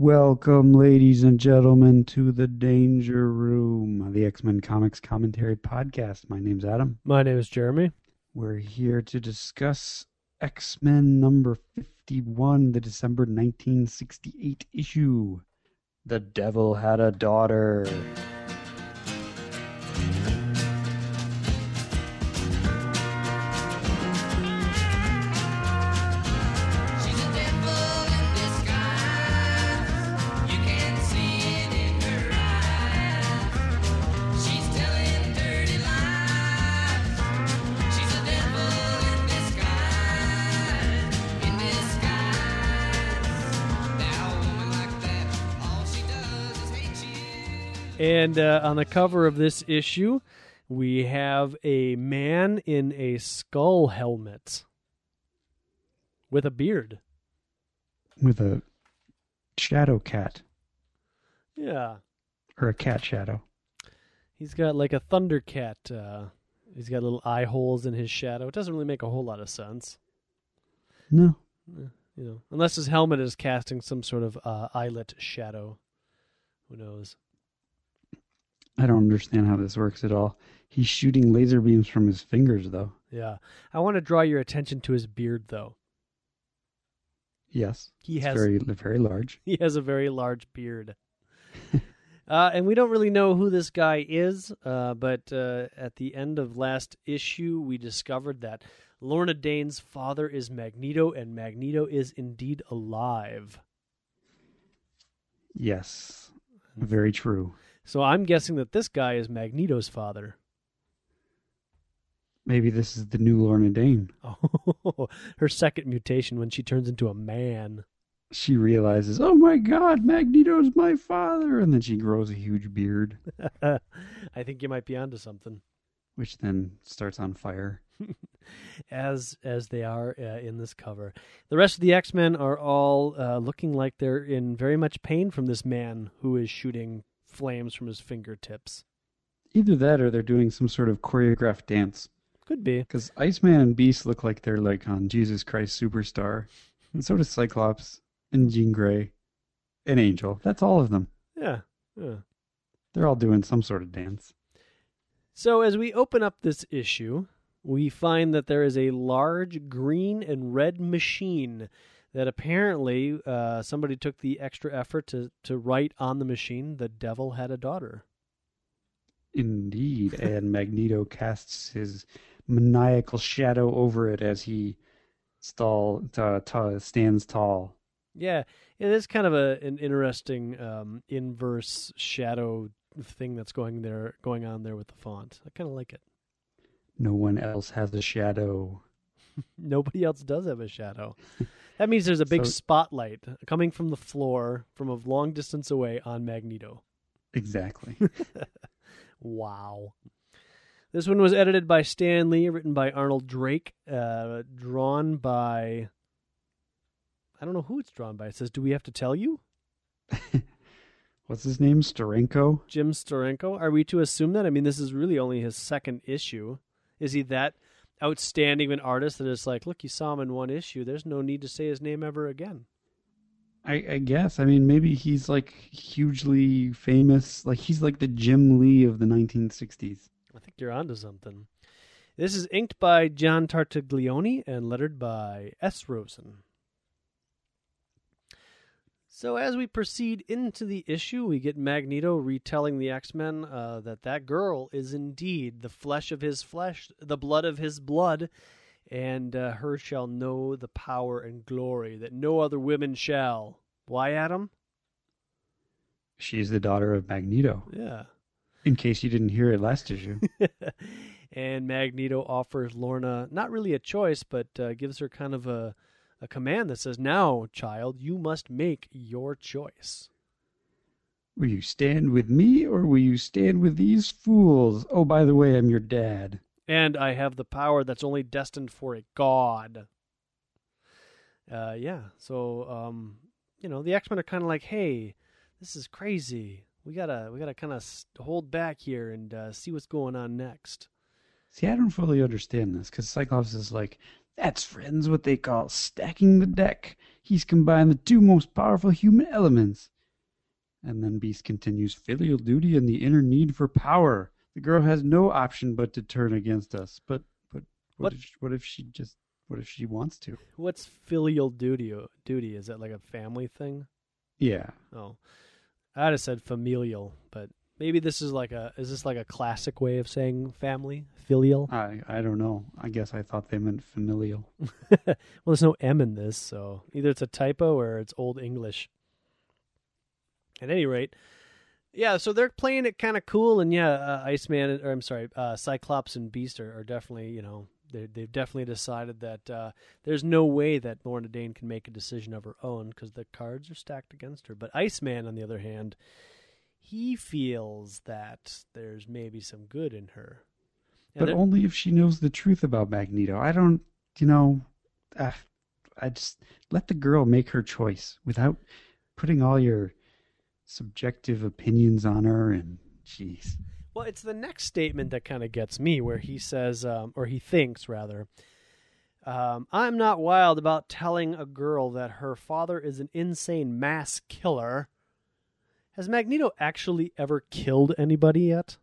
Welcome, ladies and gentlemen, to the Danger Room, the X Men Comics Commentary Podcast. My name's Adam. My name is Jeremy. We're here to discuss X Men number 51, the December 1968 issue. The Devil Had a Daughter. And uh, on the cover of this issue, we have a man in a skull helmet with a beard. With a shadow cat, Yeah. or a cat shadow. He's got like a thundercat. Uh, he's got little eye holes in his shadow. It doesn't really make a whole lot of sense, No. you know, unless his helmet is casting some sort of uh, eyelet shadow. Who knows? I don't understand how this works at all. He's shooting laser beams from his fingers, though. Yeah. I want to draw your attention to his beard, though. Yes. He has very, very large. He has a very large beard. uh, and we don't really know who this guy is, uh, but uh, at the end of last issue, we discovered that Lorna Dane's father is Magneto, and Magneto is indeed alive. Yes. Very true. So I'm guessing that this guy is Magneto's father. Maybe this is the new Lorna Dane. Oh, her second mutation when she turns into a man. She realizes, oh my god, Magneto's my father. And then she grows a huge beard, I think you might be onto something. which then starts on fire. as as they are uh, in this cover. The rest of the X Men are all uh, looking like they're in very much pain from this man who is shooting flames from his fingertips. Either that or they're doing some sort of choreographed dance. Could be. Because Iceman and Beast look like they're like on Jesus Christ Superstar. And so does Cyclops and Jean Grey and Angel. That's all of them. Yeah. yeah. They're all doing some sort of dance. So as we open up this issue, we find that there is a large green and red machine that apparently uh, somebody took the extra effort to to write on the machine. The devil had a daughter. Indeed. and Magneto casts his maniacal shadow over it as he stall, t- t- stands tall. Yeah, it is kind of a an interesting um, inverse shadow thing that's going there going on there with the font. I kind of like it. No one else has a shadow. Nobody else does have a shadow. That means there's a big So- spotlight coming from the floor from a long distance away on Magneto. Exactly. Wow. This one was edited by Stan Lee, written by Arnold Drake, uh, drawn by. I don't know who it's drawn by. It says, "Do we have to tell you?" What's his name? Starenko? Jim Steranko. Are we to assume that? I mean, this is really only his second issue. Is he that outstanding of an artist that it's like, look, you saw him in one issue. There's no need to say his name ever again. I, I guess. I mean, maybe he's like hugely famous. Like he's like the Jim Lee of the 1960s. I think you're onto something. This is inked by John Tartaglione and lettered by S. Rosen. So as we proceed into the issue, we get Magneto retelling the X-Men uh, that that girl is indeed the flesh of his flesh, the blood of his blood, and uh, her shall know the power and glory that no other women shall. Why, Adam? She's the daughter of Magneto. Yeah. In case you didn't hear it last issue. and Magneto offers Lorna not really a choice, but uh, gives her kind of a, a command that says, Now, child, you must make your choice. will you stand with me or will you stand with these fools? Oh, by the way, I'm your dad. And I have the power that's only destined for a god. Uh, yeah, so, um, you know, the X Men are kind of like, Hey, this is crazy. We gotta, we gotta kind of hold back here and uh, see what's going on next. See, I don't fully understand this because Cyclops is like, That's, friends, what they call stacking the deck. He's combined the two most powerful human elements. And then Beast continues filial duty and the inner need for power. The girl has no option but to turn against us. But but what, What- if what if she just what if she wants to? What's filial duty? Duty is that like a family thing? Yeah. Oh, I'd have said familial, but maybe this is like a is this like a classic way of saying family filial? I I don't know. I guess I thought they meant familial. well, there's no M in this, so either it's a typo or it's Old English. At any rate, yeah. So they're playing it kind of cool, and yeah, uh, Iceman or I'm sorry, uh, Cyclops and Beast are, are definitely you know they they've definitely decided that uh, there's no way that Lorna Dane can make a decision of her own because the cards are stacked against her. But Iceman, on the other hand, he feels that there's maybe some good in her. And But they're- only if she knows the truth about Magneto. I don't, you know, uh, I just let the girl make her choice without putting all your subjective opinions on her. And jeez, Well, it's the next statement that kind of gets me, where he says, um, or he thinks rather, um, I'm not wild about telling a girl that her father is an insane mass killer. Has Magneto actually ever killed anybody yet?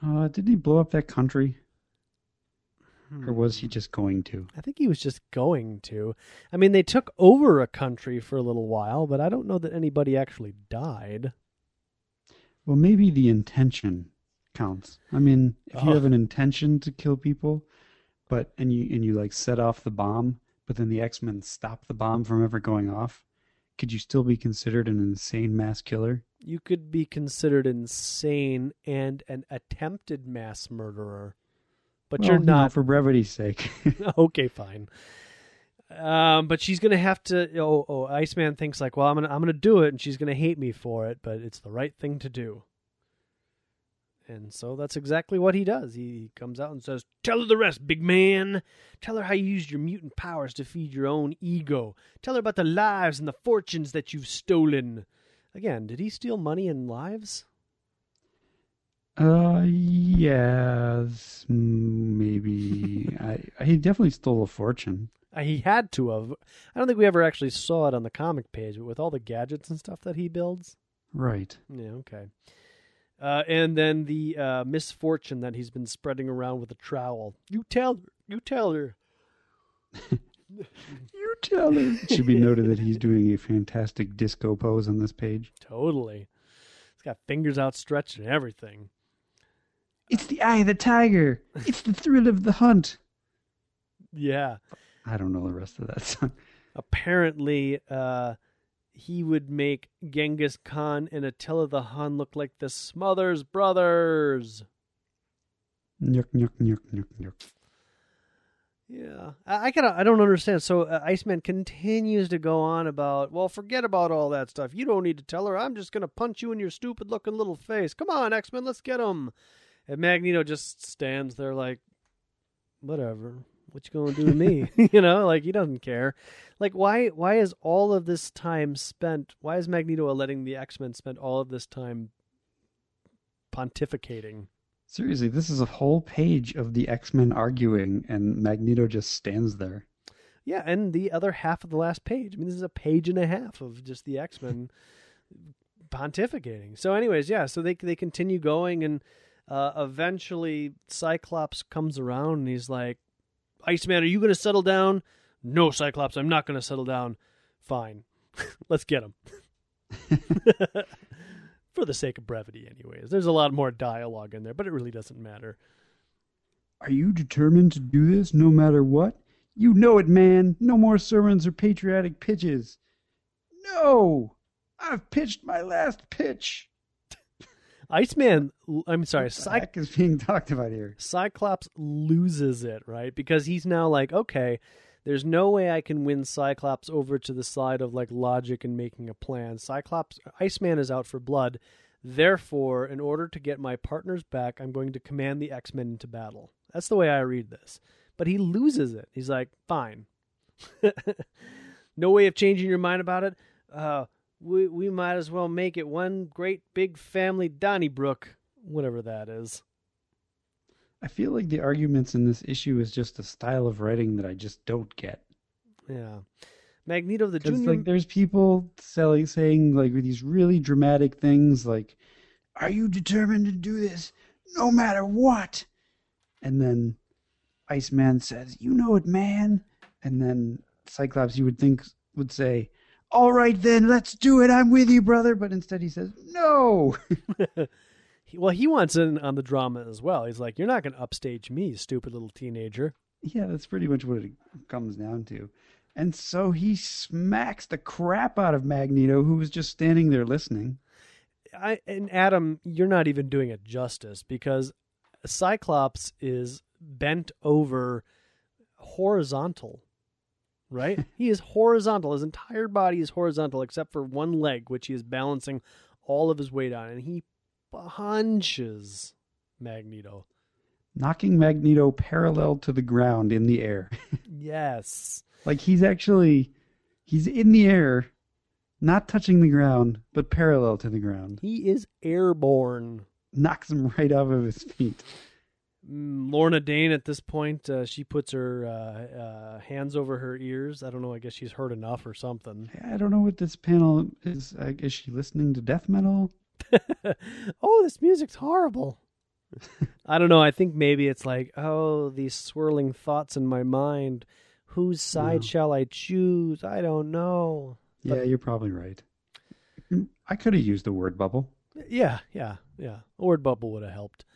uh, didn't he blow up that country, Hmm. or was he just going to? I think he was just going to. I mean, they took over a country for a little while, but I don't know that anybody actually died. Well, maybe the intention counts. I mean, if you Oh. have an intention to kill people, but and you and you like set off the bomb, but then the X Men stop the bomb from ever going off, could you still be considered an insane mass killer? You could be considered insane and an attempted mass murderer, but Well, you're you not. for brevity's sake. okay, fine. Um, but she's gonna have to. Oh, oh, Iceman thinks like, well, I'm gonna, I'm gonna do it, and she's gonna hate me for it, but it's the right thing to do. And so that's exactly what he does. He comes out and says, "Tell her the rest, big man. Tell her how you used your mutant powers to feed your own ego. Tell her about the lives and the fortunes that you've stolen." Again, did he steal money and lives? uh, yes, maybe. I he definitely stole a fortune. Uh, he had to have. I don't think we ever actually saw it on the comic page, but with all the gadgets and stuff that he builds. Right. Yeah, okay. Uh, and then the uh, misfortune that he's been spreading around with a trowel. You tell her. You tell her. You tell her. It should be noted that he's doing a fantastic disco pose on this page. Totally. He's got fingers outstretched and everything. It's the eye of the tiger. It's the thrill of the hunt. Yeah. I don't know the rest of that song. Apparently, uh, he would make Genghis Khan and Attila the Hun look like the Smothers brothers. Nyuk, nyuk, nyuk, nyuk, nyuk. Yeah, I, I gotta. I don't understand. So uh, Iceman continues to go on about, well, forget about all that stuff. You don't need to tell her. I'm just gonna punch you in your stupid-looking little face. Come on, X Men, let's get him. And Magneto just stands there like, whatever. What you gonna do to me? you know, like he doesn't care. Like why? Why is all of this time spent? Why is Magneto letting the X Men spend all of this time pontificating? Seriously, this is a whole page of the X Men arguing, and Magneto just stands there. Yeah, and the other half of the last page. I mean, this is a page and a half of just the X Men pontificating. So, anyways, yeah. So they they continue going, and uh, eventually Cyclops comes around, and he's like, "Iceman, are you going to settle down?" No, Cyclops, I'm not going to settle down. Fine, let's get him. For the sake of brevity, anyways. There's a lot more dialogue in there, but it really doesn't matter. Are you determined to do this no matter what? You know it, man. No more sermons or patriotic pitches. No! I've pitched my last pitch. Iceman, I'm sorry, Cy- is being talked about here? Cyclops loses it, right? Because he's now like, okay, there's no way I can win Cyclops over to the side of like logic and making a plan. Cyclops, Iceman is out for blood. Therefore, in order to get my partners back, I'm going to command the X Men into battle. That's the way I read this. But he loses it. He's like, fine. no way of changing your mind about it. Uh, we we might as well make it one great big family Donnybrook, whatever that is. I feel like the arguments in this issue is just a style of writing that I just don't get. Yeah. Magneto the Junior like there's people selling saying like these really dramatic things like, "Are you determined to do this, no matter what?" And then Iceman says, "You know it, man." And then Cyclops, you would think would say, "All right then, let's do it. I'm with you, brother." But instead he says, "No." Well, he wants in on the drama as well. He's like, "You're not going to upstage me, stupid little teenager." Yeah, that's pretty much what it comes down to. And so he smacks the crap out of Magneto, who was just standing there listening. I and Adam, you're not even doing it justice because Cyclops is bent over horizontal. Right? he is horizontal. His entire body is horizontal except for one leg which he is balancing all of his weight on and he punches Magneto. knocking Magneto parallel to the ground in the air. Yes. like he's actually he's in the air, not touching the ground, but parallel to the ground. He is airborne. Knocks him right off of his feet. Mm, Lorna Dane at this point, uh, she puts her uh, uh, hands over her ears. I don't know. I guess she's heard enough or something. I don't know what this panel is. Uh, is she listening to death metal? oh, this music's horrible. I don't know. I think maybe it's like, oh, these swirling thoughts in my mind. Whose side No. shall I choose? I don't know. Yeah, you're probably right. Mm, I could have used the word bubble. Yeah, yeah, yeah. A word bubble would have helped.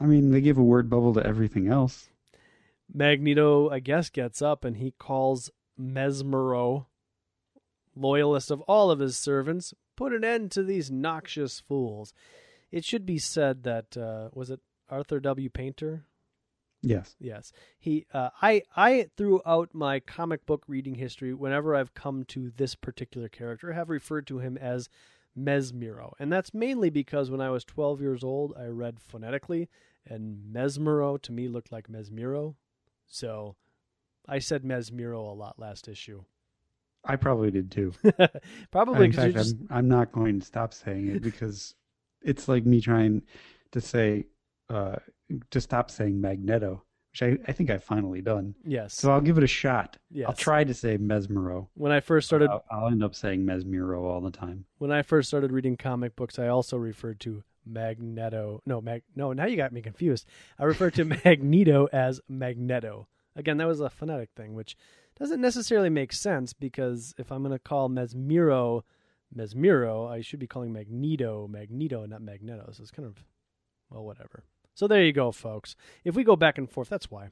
I mean, they give a word bubble to everything else. Magneto, I guess, gets up and he calls Mesmero, loyalist of all of his servants, put an end to these noxious fools. It should be said that uh, was it Arthur W. Painter? Yes. Yes, he. Uh, I I throughout my comic book reading history, whenever I've come to this particular character, have referred to him as Mesmero, and that's mainly because when I was 12 years old, I read phonetically, and Mesmero to me looked like Mesmero, so I said Mesmero a lot last issue. I probably did too. Probably in because fact, just I'm, I'm not going to stop saying it because it's like me trying to say, uh, to stop saying Magneto, which I, I think I've finally done. yes, So I'll give it a shot. yes. I'll try to say Mesmero. When I first started I'll, I'll end up saying Mesmero all the time. when I first started reading comic books, I also referred to Magneto. No, Mag. No, now you got me confused. I refer to Magneto as Magneto. Again, that was a phonetic thing, which doesn't necessarily make sense because if I'm going to call Mesmero Mesmero, I should be calling Magneto Magneto, not Magneto. So it's kind of well, whatever. So there you go, folks. If we go back and forth, that's why.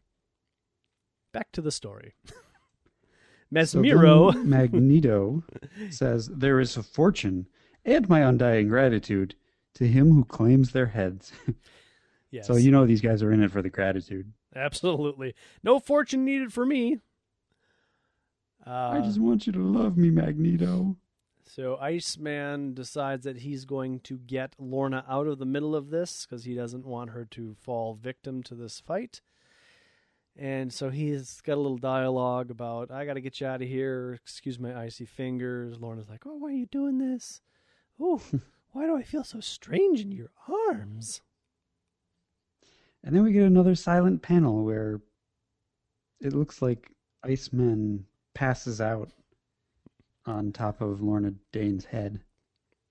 Back to the story. Mesmero. Magneto says, There is a fortune and my undying gratitude to him who claims their heads. yes. So you know these guys are in it for the gratitude. Absolutely. No fortune needed for me. Uh, I just want you to love me, Magneto. So Iceman decides that he's going to get Lorna out of the middle of this because he doesn't want her to fall victim to this fight. And so he's got a little dialogue about, I got to get you out of here. Excuse my icy fingers. Lorna's like, Oh, why are you doing this? Oh, why do I feel so strange in your arms? And then we get another silent panel where it looks like Iceman passes out on top of Lorna Dane's head.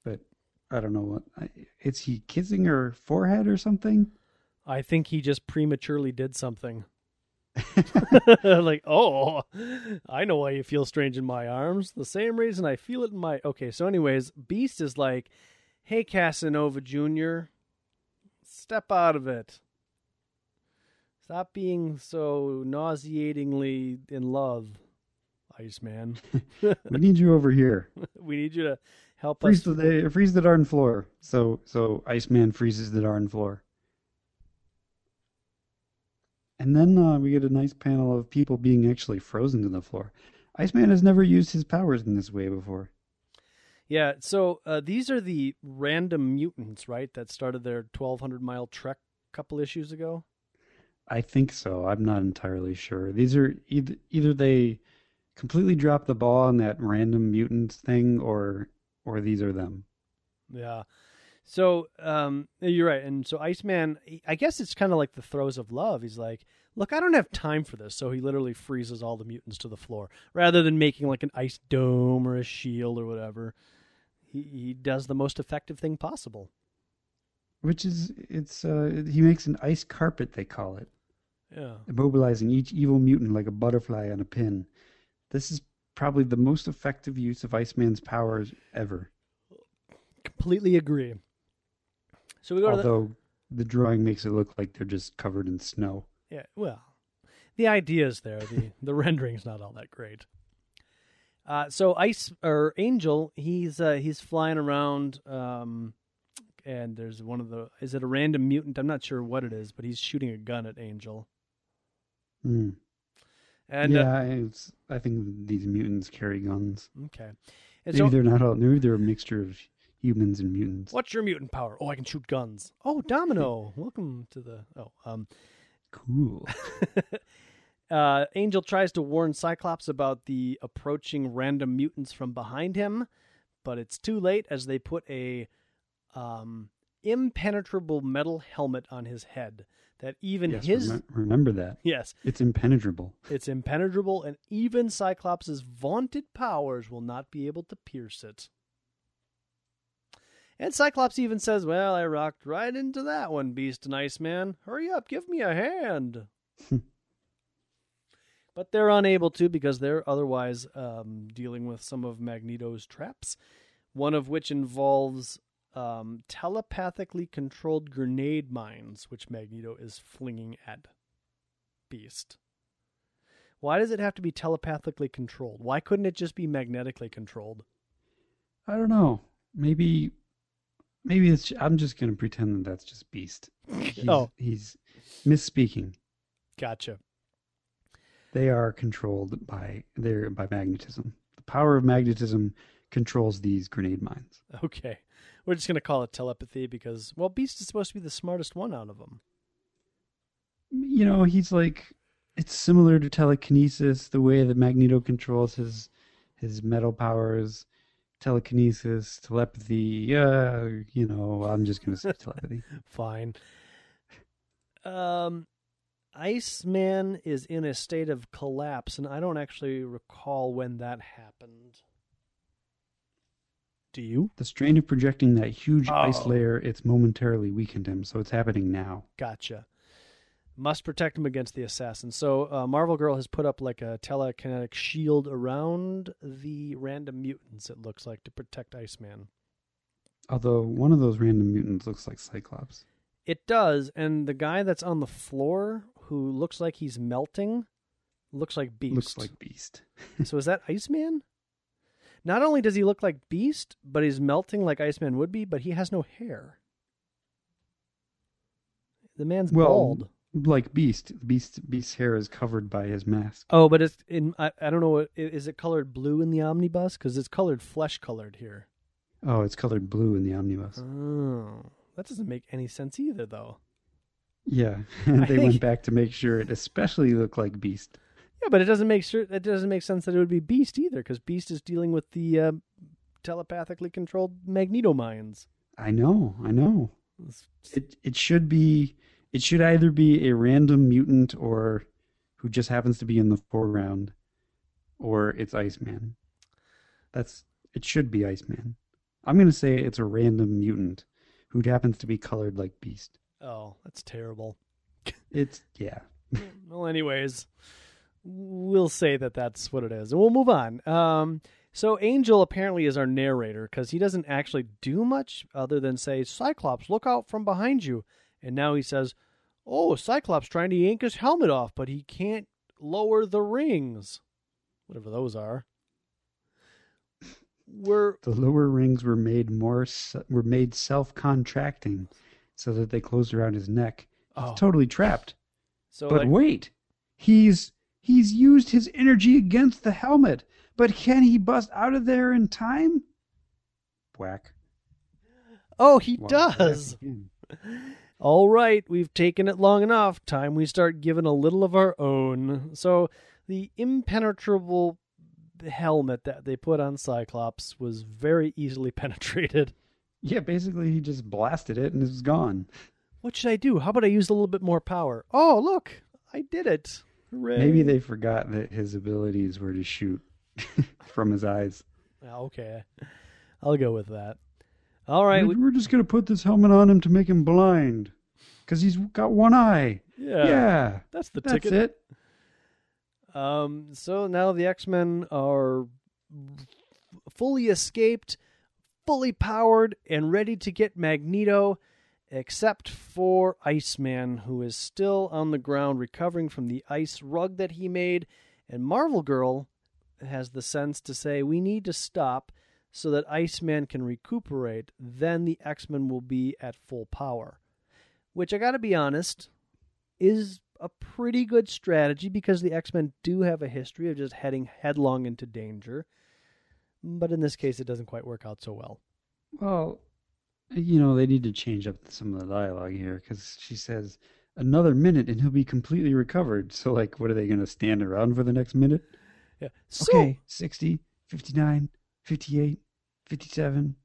But I don't know what. I- Is he kissing her forehead or something? I think he just prematurely did something. like, oh, I know why you feel strange in my arms. The same reason I feel it in my. Okay, so, anyways, Beast is like, hey, Casanova Jr., step out of it. Stop being so nauseatingly in love, Iceman. we need you over here. we need you to help Freeze us. the freeze the darn floor. So so Iceman freezes the darn floor. And then uh, we get a nice panel of people being actually frozen to the floor. Iceman has never used his powers in this way before. Yeah, so uh, these are the random mutants, right? That started their 1,200 mile trek a couple issues ago. I think so. I'm not entirely sure. These are either either they completely dropped the ball on that random mutants thing, or or these are them. Yeah. So um, you're right, and so Iceman, I guess it's kind of like the throes of love. He's like, "Look, I don't have time for this," so he literally freezes all the mutants to the floor rather than making like an ice dome or a shield or whatever. He he does the most effective thing possible. Which is it's uh he makes an ice carpet they call it, Yeah, immobilizing each evil mutant like a butterfly on a pin. This is probably the most effective use of Iceman's powers ever. completely agree. So we go to the, Although the drawing makes it look like they're just covered in snow. Yeah, well, the idea is there. The the rendering's not all that great. Uh, so ice or angel, he's uh, he's flying around, um, and there's one of the. Is it a random mutant? I'm not sure what it is, but he's shooting a gun at Angel. Hmm. And uh, yeah, it's, I think these mutants carry guns. okay, and Maybe so they're not all. Maybe they're a mixture of humans and mutants. what's your mutant power? Oh, I can shoot guns. Oh, Domino, welcome to the. Oh, um, Cool. uh, Angel tries to warn Cyclops about the approaching random mutants from behind him, but it's too late as they put a um, impenetrable metal helmet on his head that even yes, his remem- remember that. yes, It's impenetrable. it's impenetrable, and even Cyclops's vaunted powers will not be able to pierce it. And Cyclops even says, Well, I rocked right into that one, Beast and Iceman. Hurry up, give me a hand. but they're unable to because they're otherwise um, dealing with some of Magneto's traps, one of which involves um, telepathically controlled grenade mines, which Magneto is flinging at Beast. Why does it have to be telepathically controlled? Why couldn't it just be magnetically controlled? I don't know. Maybe, maybe it's. I'm just gonna pretend that that's just Beast. He's, Oh. he's misspeaking. Gotcha. They are controlled by their by magnetism. The power of magnetism controls these grenade mines. Okay. We're just going to call it telepathy because, well, Beast is supposed to be the smartest one out of them. You know, he's like it's similar to telekinesis, the way that Magneto controls his his metal powers, telekinesis, telepathy. Yeah, you know, I'm just gonna say telepathy. Fine. Um, Iceman is in a state of collapse, and I don't actually recall when that happened. Do you? The strain of projecting that huge ice Oh. layer, it's momentarily weakened him, so it's happening now. Gotcha. Must protect him against the assassin. So uh, Marvel Girl has put up like a telekinetic shield around the random mutants. It looks like to protect Iceman. Although one of those random mutants looks like Cyclops. It does, and the guy that's on the floor who looks like he's melting looks like Beast. Looks like Beast. so is that Iceman? Not only does he look like Beast, but he's melting like Iceman would be, but he has no hair. The man's Well, bald. Like Beast. Beast Beast's hair is covered by his mask. Oh, but it's in. I, I don't know. Is it colored blue in the omnibus? Because it's colored flesh colored here. Oh, it's colored blue in the omnibus. Oh, that doesn't make any sense either, though. Yeah, they think- went back to make sure it especially looked like Beast. Yeah, but it doesn't make sure. It doesn't make sense that it would be Beast either, because Beast is dealing with the uh, telepathically controlled Magneto minds. I know, I know. It it should be it should either be a random mutant or who just happens to be in the foreground, or it's Iceman. That's it should be Iceman. I'm gonna say it's a random mutant who happens to be colored like Beast. Oh, that's terrible. It's yeah. well, anyways, we'll say that that's what it is, and we'll move on. Um, so Angel apparently is our narrator because he doesn't actually do much other than say, "Cyclops, look out from behind you," and now he says, "Oh, Cyclops trying to yank his helmet off, but he can't lower the rings, whatever those are." We're The lower rings were made more were made self-contracting, so that they closed around his neck. oh, He's totally trapped. so But like, wait, he's he's used his energy against the helmet. But can he bust out of there in time? Whack. oh, he Whack, does. All right, we've taken it long enough. Time we start giving a little of our own. So, the impenetrable helmet that they put on Cyclops was very easily penetrated. Yeah, basically he just blasted it and it's gone. What should I do? How about I use a little bit more power? Oh, look, I did it. Hooray. Maybe they forgot that his abilities were to shoot from his eyes. Ah, Okay. I'll go with that. All right. We're, we're just gonna put this helmet on him to make him blind, because he's got one eye. yeah, Yeah, That's the that's ticket. it. Um, so now the X Men are fully escaped, fully powered, and ready to get Magneto, except for Iceman, who is still on the ground recovering from the ice rug that he made. And Marvel Girl has the sense to say, We need to stop so that Iceman can recuperate. Then the X Men will be at full power. Which I gotta be honest, is a pretty good strategy because the X Men do have a history of just heading headlong into danger. But in this case, it doesn't quite work out so well. Well, you know they need to change up some of the dialogue here because she says another minute and he'll be completely recovered. So like, what are they gonna stand around for the next minute? Yeah. So, Okay, 60, 59, 58, 57,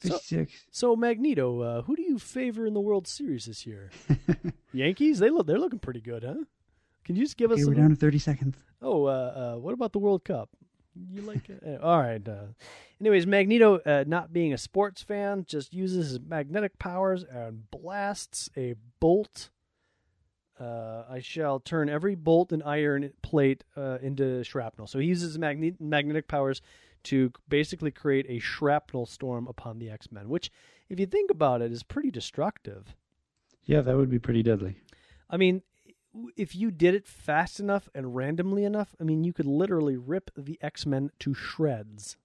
56. so Magneto, uh, who do you favor in the World Series this year? Yankees? They look they're looking pretty good, huh? Can you just give us okay, some? we're down to 30 seconds. Oh, uh, uh, what about the World Cup? You like it? Uh, all right. Uh, anyways, Magneto, uh, not being a sports fan, just uses his magnetic powers and blasts a bolt. Uh, I shall turn every bolt and iron plate uh, into shrapnel. So he uses magne- magnetic powers to basically create a shrapnel storm upon the X Men, which, if you think about it, is pretty destructive. Yeah, that would be pretty deadly. I mean, if you did it fast enough and randomly enough, I mean, you could literally rip the X Men to shreds.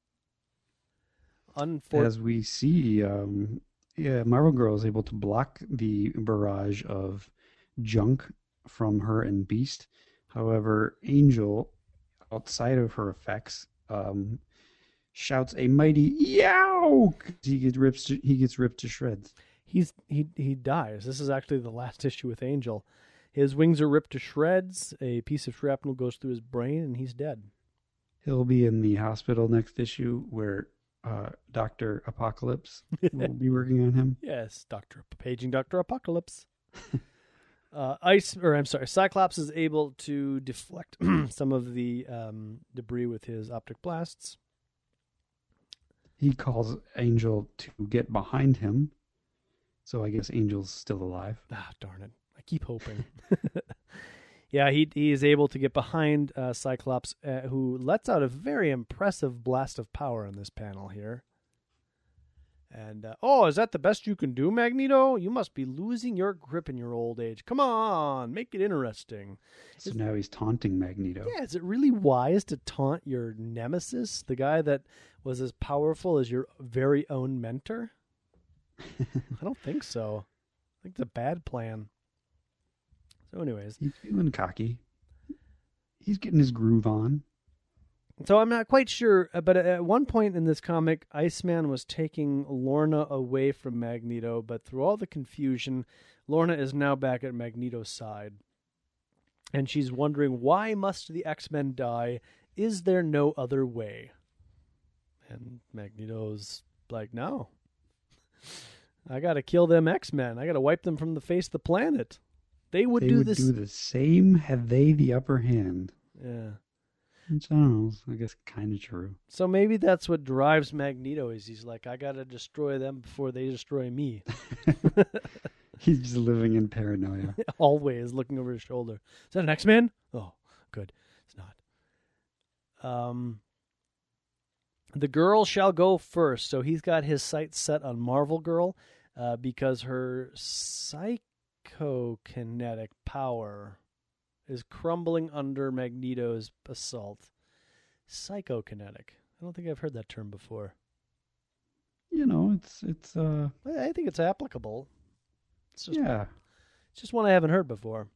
Unfor- As we see, um, yeah, Marvel Girl is able to block the barrage of junk from her and Beast. However, Angel, outside of her effects, um, shouts a mighty yow. He gets ripped. To, he gets ripped to shreds. he's he he dies. This is actually the last issue with Angel. His wings are ripped to shreds. A piece of shrapnel goes through his brain, and he's dead. He'll be in the hospital next issue where uh, Doctor Apocalypse will be working on him. Yes, Doctor paging Doctor Apocalypse. uh, Ice, or I'm sorry, Cyclops is able to deflect some of the um, debris with his optic blasts. He calls Angel to get behind him. So I guess Angel's still alive. Ah, darn it! I keep hoping. yeah, he he is able to get behind uh, Cyclops, uh, who lets out a very impressive blast of power in this panel here. And uh, oh, is that the best you can do, Magneto? You must be losing your grip in your old age. Come on, make it interesting. So now he's taunting Magneto. Yeah, is it really wise to taunt your nemesis, the guy that was as powerful as your very own mentor? I don't think so. I think it's a bad plan. So, anyways, He's feeling cocky. He's getting his groove on. so I'm not quite sure, uh, but at one point in this comic, Iceman was taking Lorna away from Magneto, but through all the confusion, Lorna is now back at Magneto's side. And she's wondering why must the X-Men die? Is there no other way? And Magneto's like, "No. I got to kill them X-Men. I got to wipe them from the face of the planet. They would they do would this." do the same had they the upper hand. yeah. Which I don't know. I guess kind of true. So maybe that's what drives Magneto is he's like, I gotta destroy them before they destroy me. He's just living in paranoia. Always looking over his shoulder. Is that an X Man? Oh, good. It's not. Um The girl shall go first. So he's got his sights set on Marvel Girl, uh, because her psychokinetic power is crumbling under Magneto's assault. Psychokinetic. I don't think I've heard that term before. you know, it's it's uh I think it's applicable. It's just, yeah. it's just one I haven't heard before.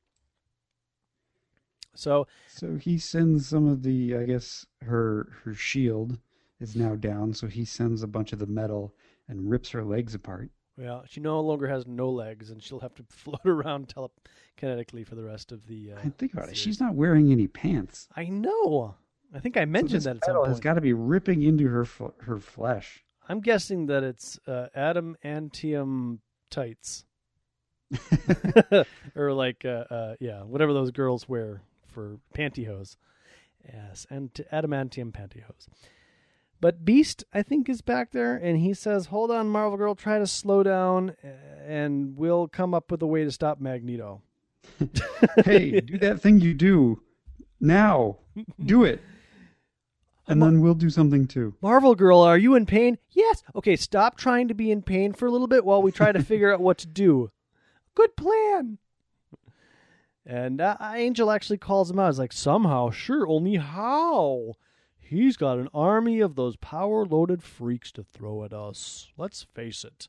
So So he sends some of the I guess her her shield is now down, so he sends a bunch of the metal and rips her legs apart. Well, she no longer has no legs, and she'll have to float around telekinetically for the rest of the. Uh, And think about it. She's not wearing any pants. I know. I think I So mentioned this that at some point. has got to be ripping into her f- her flesh. I'm guessing that it's uh, adamantium tights, or like uh, uh, yeah, whatever those girls wear for pantyhose. Yes, and adamantium pantyhose. But Beast, I think, is back there, and he says, "Hold on, Marvel Girl, try to slow down, and we'll come up with a way to stop Magneto." hey, do that thing you do now. Do it. And then we'll do something too. Marvel Girl, are you in pain? Yes. Okay, stop trying to be in pain for a little bit while we try to figure out what to do. Good plan. And uh, Angel actually calls him out. He's like, somehow, sure, only how? He's got an army of those power loaded freaks to throw at us. Let's face it.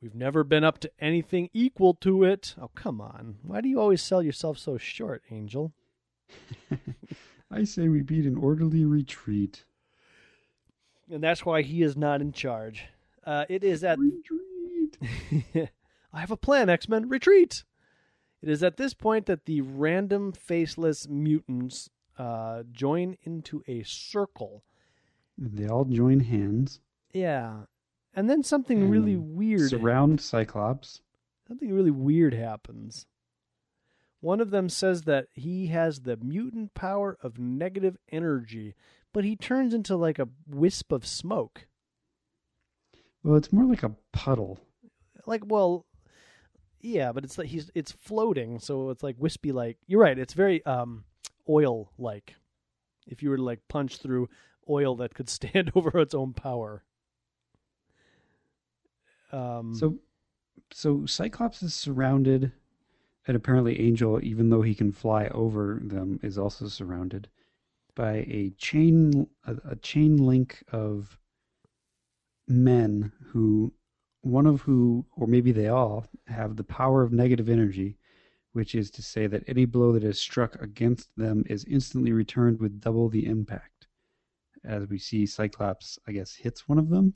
We've never been up to anything equal to it. Oh, come on. Why do you always sell yourself so short, Angel? I say we beat an orderly retreat. And that's why he is not in charge. Uh, it is at Retreat. I have a plan, X Men. Retreat! It is at this point that the random faceless mutants uh, join into a circle. They all join hands, Yeah. And then something really weird surround Cyclops. something really weird happens. One of them says that he has the mutant power of negative energy, but he turns into like a wisp of smoke. Well, it's more like a puddle. like well yeah but it's like he's it's floating so it's like wispy like you're right it's very um oil like if you were to like punch through oil that could stand over its own power. Um So, so Cyclops is surrounded, and apparently Angel, even though he can fly over them, is also surrounded by a chain, a, a chain link of men who, one of who, or maybe they all, have the power of negative energy, which is to say that any blow that is struck against them is instantly returned with double the impact. As we see, Cyclops, I guess, hits one of them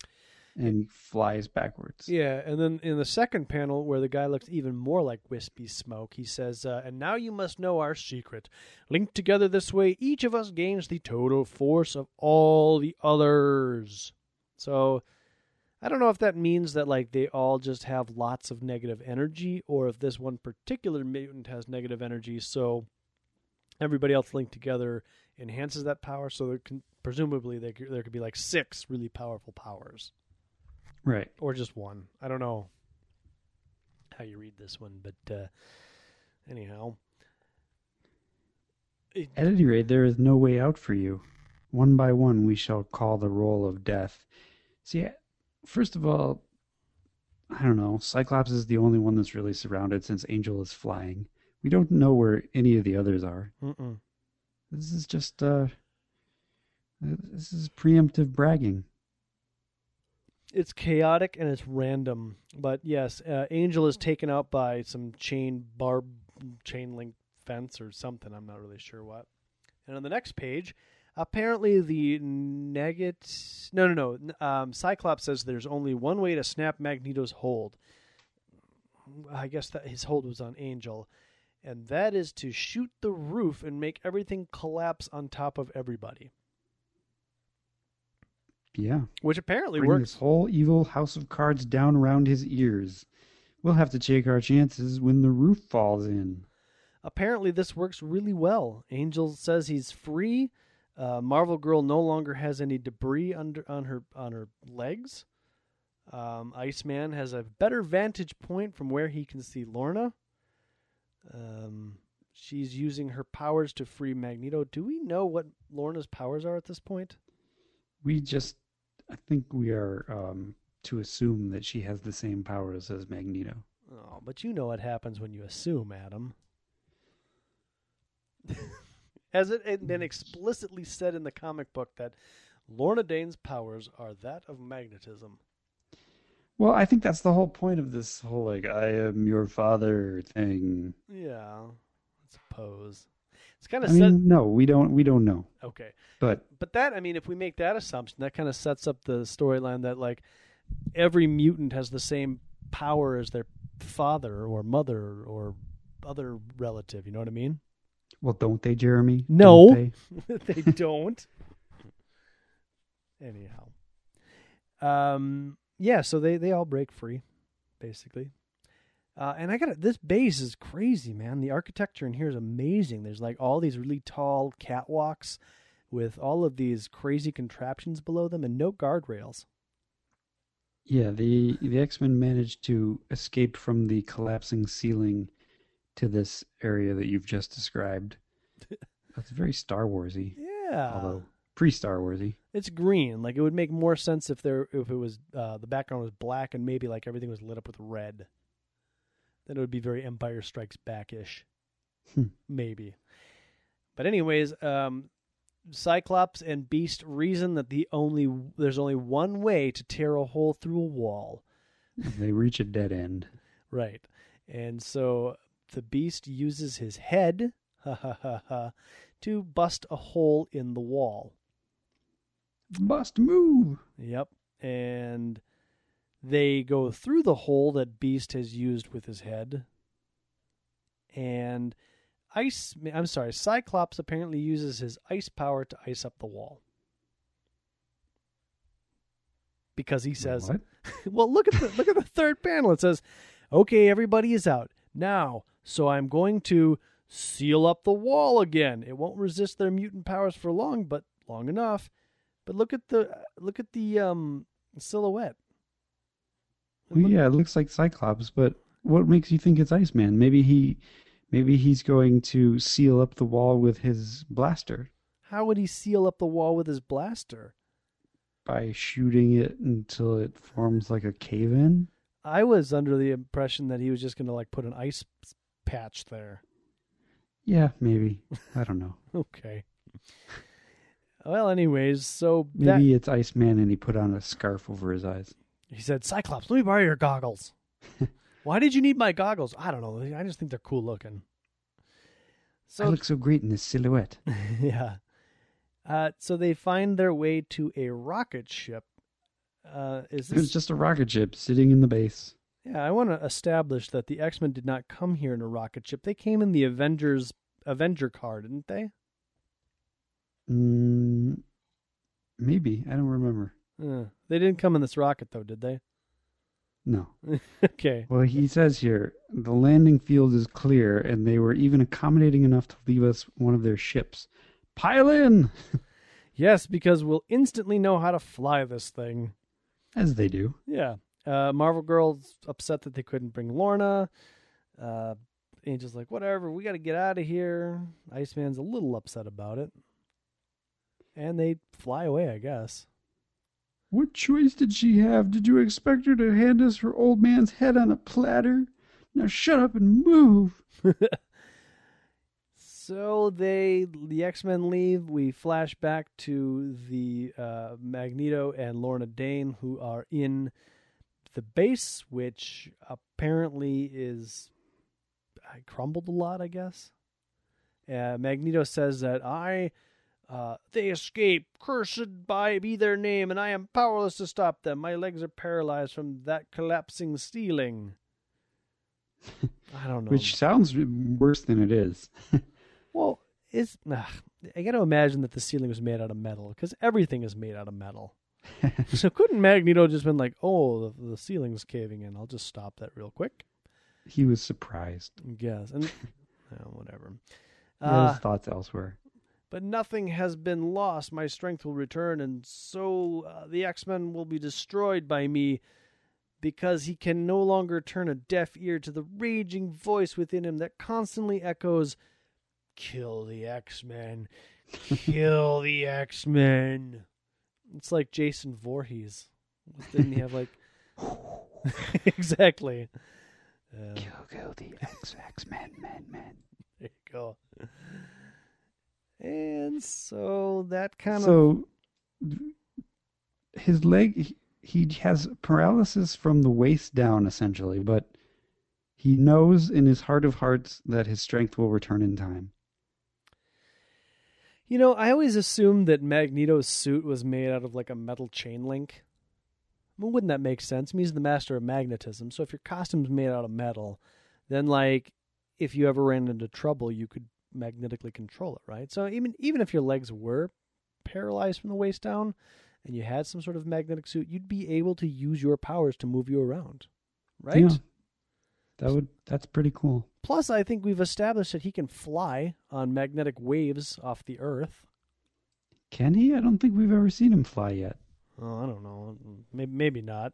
and flies backwards. yeah and then in the second panel where the guy looks even more like wispy smoke he says uh, and now you must know our secret linked together this way each of us gains the total force of all the others so I don't know if that means that like they all just have lots of negative energy, or if this one particular mutant has negative energy, so everybody else linked together enhances that power. So there can presumably there could, there could be like six really powerful powers, Right. or just one. I don't know how you read this one, but uh, anyhow, It- At any rate, there is no way out for you. One by one, we shall call the roll of death. See, first of all, I don't know. Cyclops is the only one that's really surrounded since Angel is flying. We don't know where any of the others are. mm-mm. This is just, uh, this is preemptive bragging. it's chaotic and it's random. But yes, uh, Angel is taken out by some chain barb, chain link fence or something. I'm not really sure what. And on the next page, apparently the negate. No, no, no. Um, Cyclops says there's only one way to snap Magneto's hold. I guess that his hold was on Angel, and that is to shoot the roof and make everything collapse on top of everybody, Yeah. which apparently Bring works. this whole evil house of cards down around his ears. We'll have to take our chances when the roof falls in. apparently this works really well. Angel says he's free. Uh, Marvel Girl no longer has any debris under on her on her legs. Um, Iceman has a better vantage point from where he can see Lorna. Um, she's using her powers to free Magneto. Do we know what Lorna's powers are at this point? We just, I think we are um, to assume that she has the same powers as Magneto. Oh, but you know what happens when you assume, Adam. Has it been explicitly said in the comic book that Lorna Dane's powers are that of magnetism? Well, I think that's the whole point of this whole like I am your father thing. Yeah, I suppose. It's kind I of set. mean, no, we don't we don't know. okay, But but that I mean, if we make that assumption, that kind of sets up the storyline that like every mutant has the same power as their father or mother or other relative. You know what I mean? Well, don't they, Jeremy? No. Don't they? they don't. Anyhow. Um, yeah, so they they all break free, basically. Uh, and I got this base is crazy, man. The architecture in here is amazing. There's like all these really tall catwalks with all of these crazy contraptions below them and no guardrails. Yeah, the the X Men managed to escape from the collapsing ceiling to this area that you've just described. That's very Star Warsy, Yeah. although pre Star Warsy. It's green. Like it would make more sense if there if it was uh, the background was black and maybe like everything was lit up with red. Then it would be very Empire Strikes Back ish. Hmm. maybe. But anyways, um, Cyclops and Beast reason that the only there's only one way to tear a hole through a wall. They reach a dead end. Right. And so the beast uses his head ha, ha, ha, ha, to bust a hole in the wall. Bust move. Yep. And they go through the hole that Beast has used with his head. And Ice I'm sorry, Cyclops apparently uses his ice power to ice up the wall. Because he says What? well look at the look at the third panel. It says, Okay, everybody is out. Now, so I'm going to seal up the wall again. It won't resist their mutant powers for long, but long enough. But look at the look at the um silhouette. Well, yeah, it looks like Cyclops, but what makes you think it's Iceman? Maybe he, maybe he's going to seal up the wall with his blaster How would he seal up the wall with his blaster? by shooting it until it forms like a cave-in. I was under the impression that he was just going to like put an ice patch there. Yeah, maybe. I don't know. Okay. Well, anyways, so that Maybe it's Iceman and he put on a scarf over his eyes. he said, "Cyclops, let me borrow your goggles." Why did you need my goggles? I don't know. I just think they're cool looking. I look so great in this silhouette. yeah. Uh, so they find their way to a rocket ship. Uh, is It's this? just a rocket ship sitting in the base. Yeah, I want to establish that the X Men did not come here in a rocket ship. They came in the Avengers Avenger car, didn't they? Mm, maybe. I don't remember. Uh, they didn't come in this rocket, though, did they? No. okay. Well, he says here the landing field is clear, and they were even accommodating enough to leave us one of their ships. Pile in, Yes, because we'll instantly know how to fly this thing. As they do. Yeah. Uh, Marvel Girl's upset that they couldn't bring Lorna. Uh, Angel's like, whatever, we got to get out of here. Iceman's a little upset about it. And they fly away, I guess. What choice did she have? Did you expect her to hand us her old man's head on a platter? Now shut up and move. So they, the X Men leave. We flash back to the uh, Magneto and Lorna Dane, who are in the base, which apparently is I crumbled a lot. I guess. Uh, Magneto says that I, uh, they escape, cursed by be their name, and I am powerless to stop them. My legs are paralyzed from that collapsing ceiling. I don't know. Which sounds worse than it is. Well, ugh, I got to imagine that the ceiling was made out of metal because everything is made out of metal. so couldn't Magneto just been like, "Oh, the, the ceiling's caving in. I'll just stop that real quick." he was surprised. Yes, and oh, whatever. Uh, his thoughts elsewhere. but nothing has been lost. My strength will return, and so uh, the X Men will be destroyed by me because he can no longer turn a deaf ear to the raging voice within him that constantly echoes, Kill the X Men! Kill the X Men! It's like Jason Voorhees. Didn't he have like. exactly. Uh, Kill, kill the X X Men, men, men. there you go. And so that kind of. So his leg, he- he has paralysis from the waist down, essentially, but he knows in his heart of hearts that his strength will return in time. You know, I always assumed that Magneto's suit was made out of like a metal chain link. Well, wouldn't that make sense? I mean, he's the master of magnetism. So if your costume's made out of metal, then like if you ever ran into trouble, you could magnetically control it, right? So even even if your legs were paralyzed from the waist down, and you had some sort of magnetic suit, you'd be able to use your powers to move you around, right? Yeah. That would that's pretty cool. Plus, I think we've established that he can fly on magnetic waves off the Earth. Can he? I don't think we've ever seen him fly yet. Oh, I don't know. Maybe, maybe not.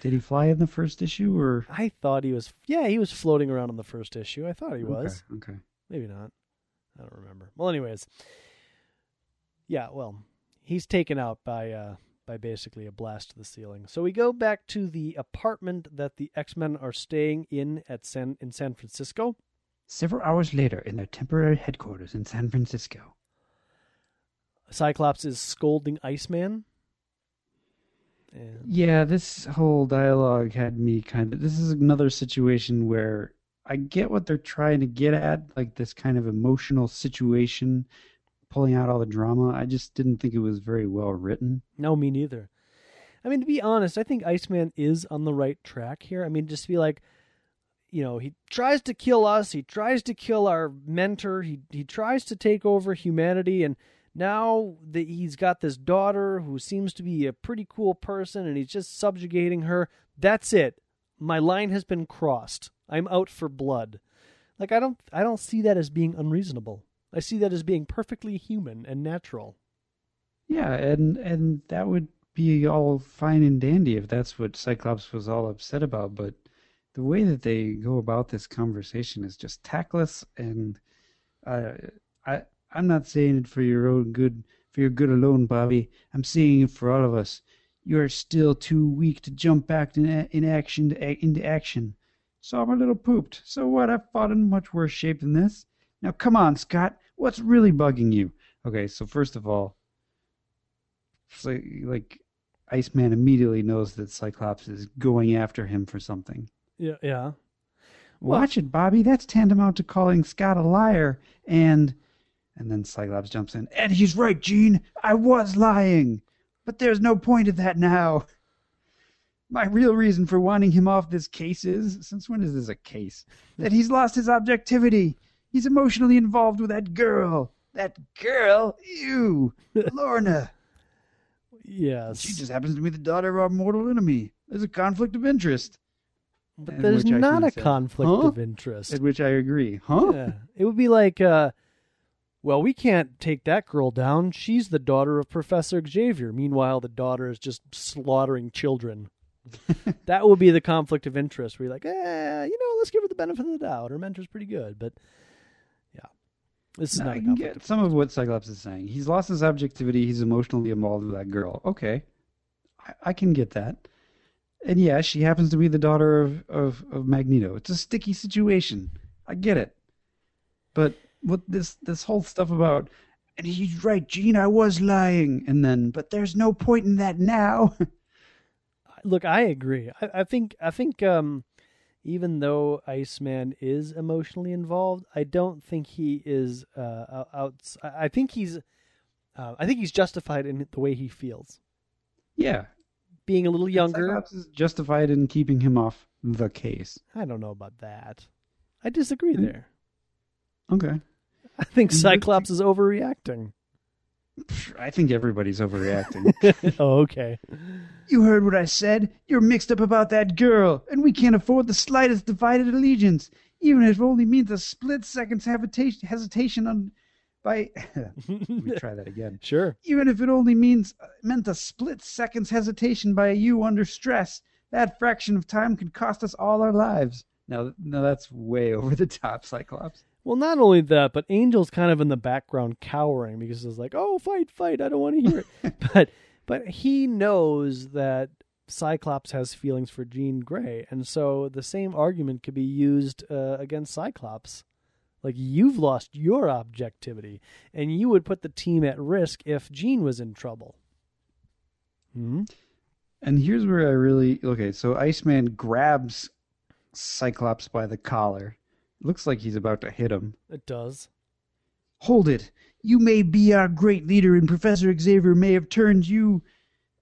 Did he fly in the first issue or I thought he was. Yeah, he was floating around in the first issue. I thought he was. Okay. okay. Maybe not. I don't remember. Well, anyways, yeah. Well, he's taken out by uh, by basically a blast to the ceiling. So we go back to the apartment that the X Men are staying in at San in San Francisco. Several hours later in their temporary headquarters in San Francisco. Cyclops is scolding Iceman. And Yeah, this whole dialogue had me kind of. This is another situation where I get what they're trying to get at, like this kind of emotional situation, pulling out all the drama. I just didn't think it was very well written. no, me neither. I mean, to be honest, I think Iceman is on the right track here. I mean, just to be like, you know, he tries to kill us. He tries to kill our mentor. He he tries to take over humanity, and now that he's got this daughter who seems to be a pretty cool person, and he's just subjugating her. That's it. My line has been crossed. I'm out for blood. Like I don't I don't see that as being unreasonable. I see that as being perfectly human and natural. Yeah, and and that would be all fine and dandy if that's what Cyclops was all upset about, but the way that they go about this conversation is just tactless and uh, I I'm not saying it for your own good for your good alone, Bobby. I'm saying it for all of us. You are still too weak to jump back in, in action to, into action. So I'm a little pooped. So what? I've fought in much worse shape than this. Now come on, Scott. What's really bugging you? Okay, so first of all, so, like Iceman immediately knows that Cyclops is going after him for something. Yeah, yeah. Well- Watch it, Bobby. That's tantamount to calling Scott a liar. And and then Cyclops jumps in. And he's right, Jean. I was lying. But there's no point of that now. My real reason for wanting him off this case is, since when is this a case? That he's lost his objectivity. He's emotionally involved with that girl. That girl? Ew. Lorna. Yes. She just happens to be the daughter of our mortal enemy. There's a conflict of interest. But And there's not a said, conflict "Huh?" of interest. At which I agree. Huh? Yeah. It would be like, uh, well, we can't take that girl down. She's the daughter of Professor Xavier. Meanwhile, the daughter is just slaughtering children. that would be the conflict of interest where you're like, eh, you know, let's give her the benefit of the doubt. Her mentor's pretty good. But this is Now, not I can get some of what Cyclops is saying. He's lost his objectivity. He's emotionally involved with that girl. Okay, I, I can get that. And yeah, she happens to be the daughter of, of, of Magneto. It's a sticky situation. I get it. But what this this whole stuff about and he's right, Jean, I was lying. And then, but there's no point in that now. Look, I agree. I, I think I think um, even though Iceman is emotionally involved, I don't think he is uh, out. I think he's uh, I think he's justified in the way he feels. yeah. Being a little younger, Cyclops is justified in keeping him off the case. I don't know about that. I disagree Mm. there. Okay. I think Cyclops is overreacting. I think everybody's overreacting. oh, okay. You heard what I said. You're mixed up about that girl, and we can't afford the slightest divided allegiance, even if it only means a split second's hesitation, hesitation on by. Let me try that again. Sure. Even if it only means uh, meant a split second's hesitation by you under stress, that fraction of time could cost us all our lives. Now, no, that's way over the top, Cyclops. Well, not only that, but Angel's kind of in the background cowering because it's like, "Oh, fight, fight! I don't want to hear it." but but he knows that Cyclops has feelings for Jean Grey, and so the same argument could be used uh, against Cyclops. Like you've lost your objectivity, and you would put the team at risk if Jean was in trouble. Hmm. And here's where I really okay. So Iceman grabs Cyclops by the collar. Looks like he's about to hit him. It does. Hold it! You may be our great leader, and Professor Xavier may have turned you,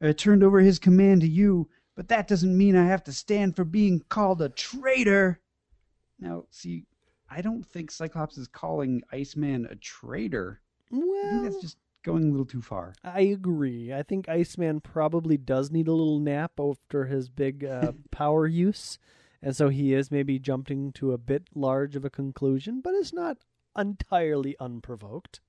uh, turned over his command to you. But that doesn't mean I have to stand for being called a traitor. Now, see, I don't think Cyclops is calling Iceman a traitor. Well, I think that's just going a little too far. I agree. I think Iceman probably does need a little nap after his big uh, power use. And so he is maybe jumping to a bit large of a conclusion, but it's not entirely unprovoked.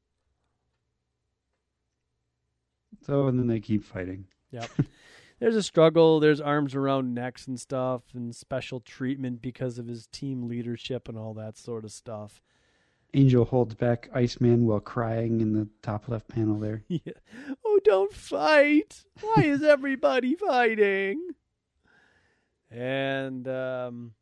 So, and then they keep fighting. Yep. there's a struggle. There's arms around necks and stuff, and special treatment because of his team leadership and all that sort of stuff. Angel holds back Iceman while crying in the top left panel there. Yeah. Oh, don't fight! Why is everybody fighting? And um,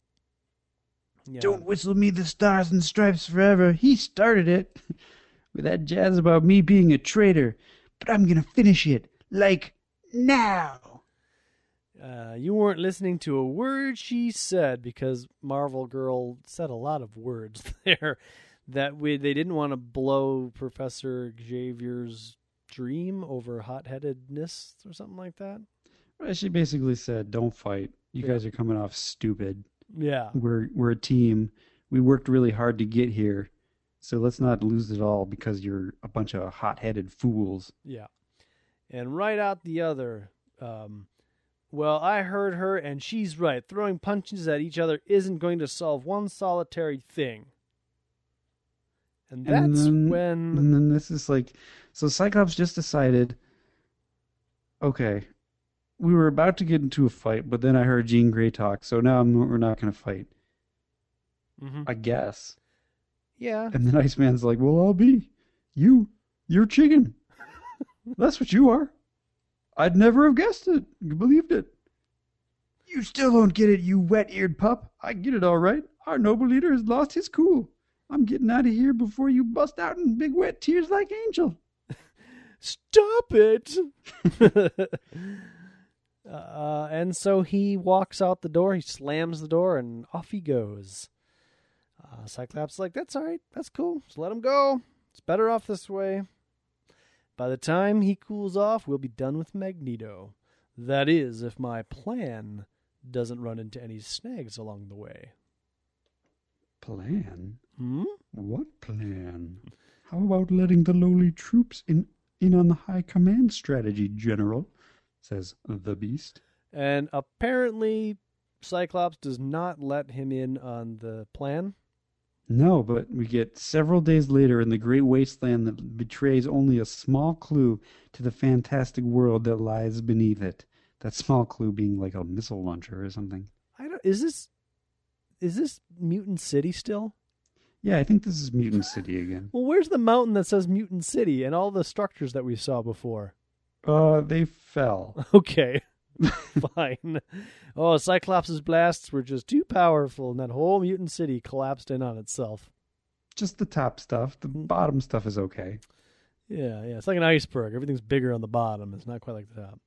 yeah. Don't whistle me the stars and stripes forever. He started it with that jazz about me being a traitor, but I'm gonna finish it like now. Uh, you weren't listening to a word she said because Marvel Girl said a lot of words there that we they didn't want to blow Professor Xavier's dream over hot-headedness or something like that. Right, She basically said, "Don't fight. You Yeah. guys are coming off stupid. Yeah. We're we're a team. We worked really hard to get here, so let's not lose it all because you're a bunch of hot-headed fools." Yeah. And right out the other, um, well, I heard her and she's right. Throwing punches at each other isn't going to solve one solitary thing. And And that's then- when And then this is like, so Cyclops just decided, okay, we were about to get into a fight, but then I heard Jean Grey talk, so now I'm, we're not going to fight, Mhm. I guess. Yeah. And then Iceman's like, well, I'll be. You, you're chicken. That's what you are. I'd never have guessed it, believed it. You still don't get it, you wet-eared pup. I get it all right. Our noble leader has lost his cool. I'm getting out of here before you bust out in big wet tears like Angel. Stop it. uh, and so he walks out the door, he slams the door, and off he goes. Uh, Cyclops is like, that's all right, that's cool. Just let him go. It's better off this way. By the time he cools off, we'll be done with Magneto. That is, if my plan doesn't run into any snags along the way. Plan? Hmm? What plan? How about letting the lowly troops in, in on the high command strategy, General? Says the Beast. And apparently, Cyclops does not let him in on the plan. No, but we get several days later in the great wasteland that betrays only a small clue to the fantastic world that lies beneath it. That small clue being like a missile launcher or something. I don't. Is this is this Mutant City still? Yeah, I think this is Mutant City again. Well, where's the mountain that says Mutant City and all the structures that we saw before? Uh, they fell. Okay, fine. Oh, Cyclops' blasts were just too powerful, and that whole Mutant City collapsed in on itself. Just the top stuff. The bottom stuff is okay. Yeah, yeah. It's like an iceberg. Everything's bigger on the bottom. It's not quite like the top.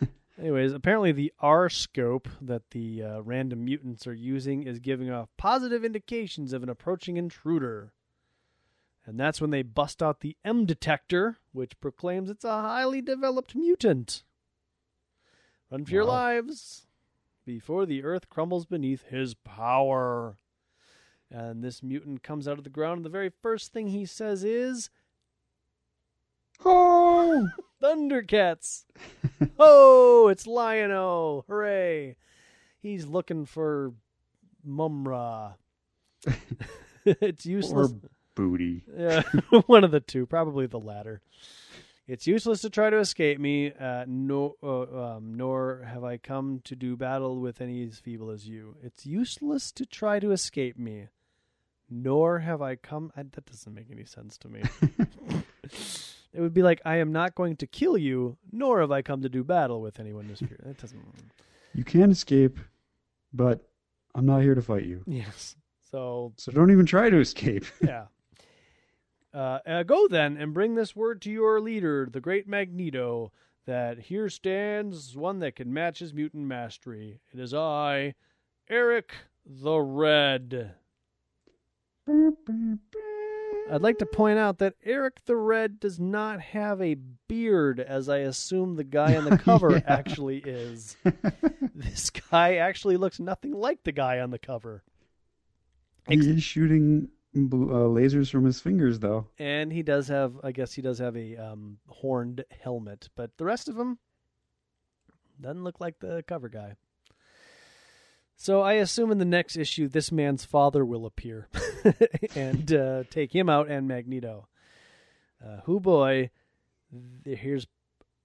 Anyways, apparently the R scope that the uh, random mutants are using is giving off positive indications of an approaching intruder. And that's when they bust out the M detector, which proclaims it's a highly developed mutant. Run for your lives before the earth crumbles beneath his power. And this mutant comes out of the ground, and the very first thing he says is, Oh! Thundercats! oh, it's Lion-O! Hooray! He's looking for Mumm-Ra. it's useless. Or booty. Yeah, one of the two, probably the latter. It's useless to try to escape me, uh, nor, uh, um, nor have I come to do battle with any as feeble as you. It's useless to try to escape me, nor have I come. I, that doesn't make any sense to me. it would be like I am not going to kill you, nor have I come to do battle with anyone this period. That doesn't. You can escape, but I'm not here to fight you. Yes. So So don't even try to escape. yeah. Uh, uh, go then and bring this word to your leader, the great Magneto, that here stands one that can match his mutant mastery. It is I, Eric the Red. I'd like to point out that Eric the Red does not have a beard, as I assume the guy on the cover Yeah. actually is. This guy actually looks nothing like the guy on the cover. he is shooting uh, lasers from his fingers, though. And he does have, I guess he does have a um, horned helmet, but the rest of him doesn't look like the cover guy. So I assume in the next issue, this man's father will appear and uh, take him out and Magneto. Uh, who boy, here's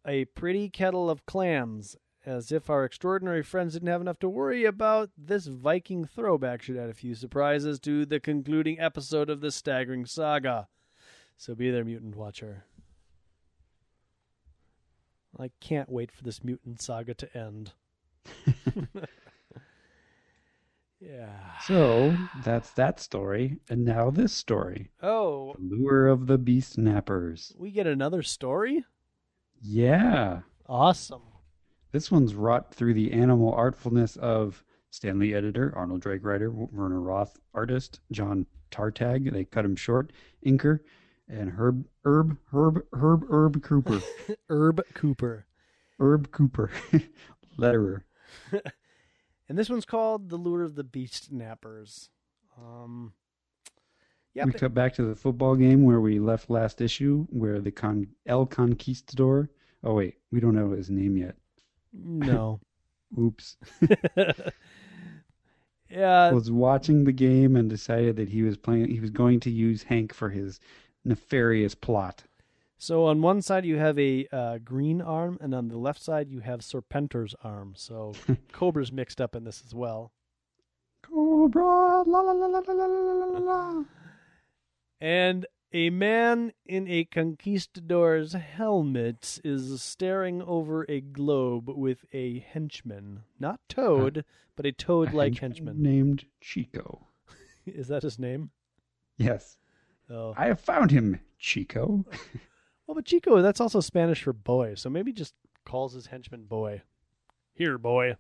a pretty kettle of clams. As if our extraordinary friends didn't have enough to worry about, this Viking throwback should add a few surprises to the concluding episode of this staggering saga. So be there, Mutant Watcher. I can't wait for this mutant saga to end. yeah. So that's that story, and now this story: Oh, the lure of the beast nappers. we get another story? Yeah, Awesome. This one's wrought through the animal artfulness of Stan Lee editor, Arnold Drake writer, Werner Roth artist, John Tartag. They cut him short, inker, and Herb Herb Herb Herb Herb Cooper. Herb Cooper. Herb Cooper, letterer. And this one's called The Lure of the Beast Nappers. Um, yeah, we cut back to the football game where we left last issue, where the con El Conquistador. Oh wait, we don't know his name yet. No. Oops. yeah, was watching the game and decided that he was playing. He was going to use Hank for his nefarious plot. So on one side you have a uh, green arm, and on the left side you have Serpentor's arm. So Cobra's mixed up in this as well. Cobra, la la la la la la la la la. And a man in a conquistador's helmet is staring over a globe with a henchman. Not Toad, but a toad like henchman. named Chico. Is that his name? Yes, Oh. I have found him, Chico. Well, but Chico, that's also Spanish for boy, so maybe just calls his henchman boy. Here, boy.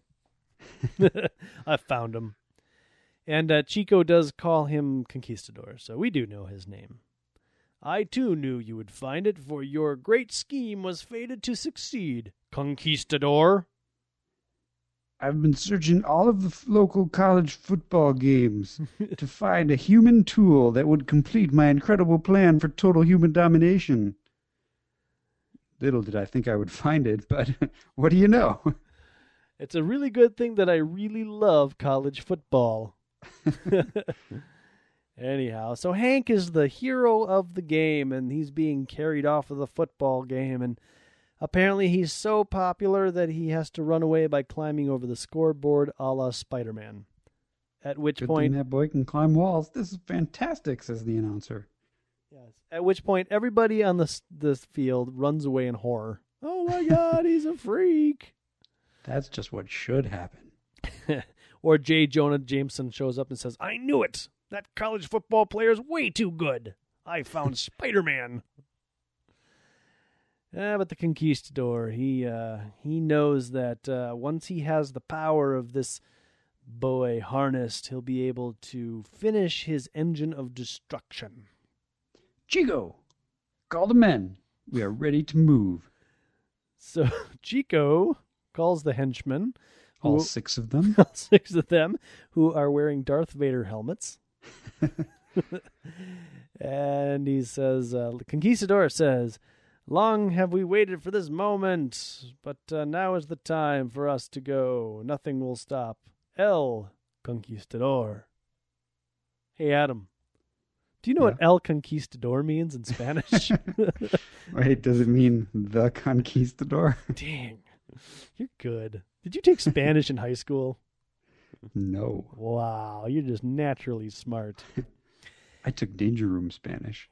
I found him. And uh, Chico does call him Conquistador, so we do know his name. I too knew you would find it, for your great scheme was fated to succeed, Conquistador. I've been searching all of the f- local college football games to find a human tool that would complete my incredible plan for total human domination. Little did I think I would find it, but what do you know? It's a really good thing that I really love college football. Anyhow, so Hank is the hero of the game and he's being carried off of the football game and apparently he's so popular that he has to run away by climbing over the scoreboard a la Spider-Man. At which Good point that boy can climb walls. This is fantastic, says the announcer. yes, at which point everybody on the the field runs away in horror. Oh my god, he's a freak. That's just what should happen. or J. Jonah Jameson shows up and says, I knew it. That college football player's way too good. I found Spider Man. Yeah, but the conquistador, he uh, he knows that uh, once he has the power of this boy harnessed, he'll be able to finish his engine of destruction. Chico, call the men. We are ready to move. So Chico calls the henchmen, All who- six of them. all six of them, who are wearing Darth Vader helmets. and he says, uh, Conquistador says, Long have we waited for this moment, but uh, now is the time for us to go. Nothing will stop. El Conquistador. Hey, Adam. Do you know what El Conquistador means in Spanish? Wait, does it mean the conquistador? Dang. You're good. Did you take Spanish in high school? No. Wow, you're just naturally smart. I took Danger Room Spanish.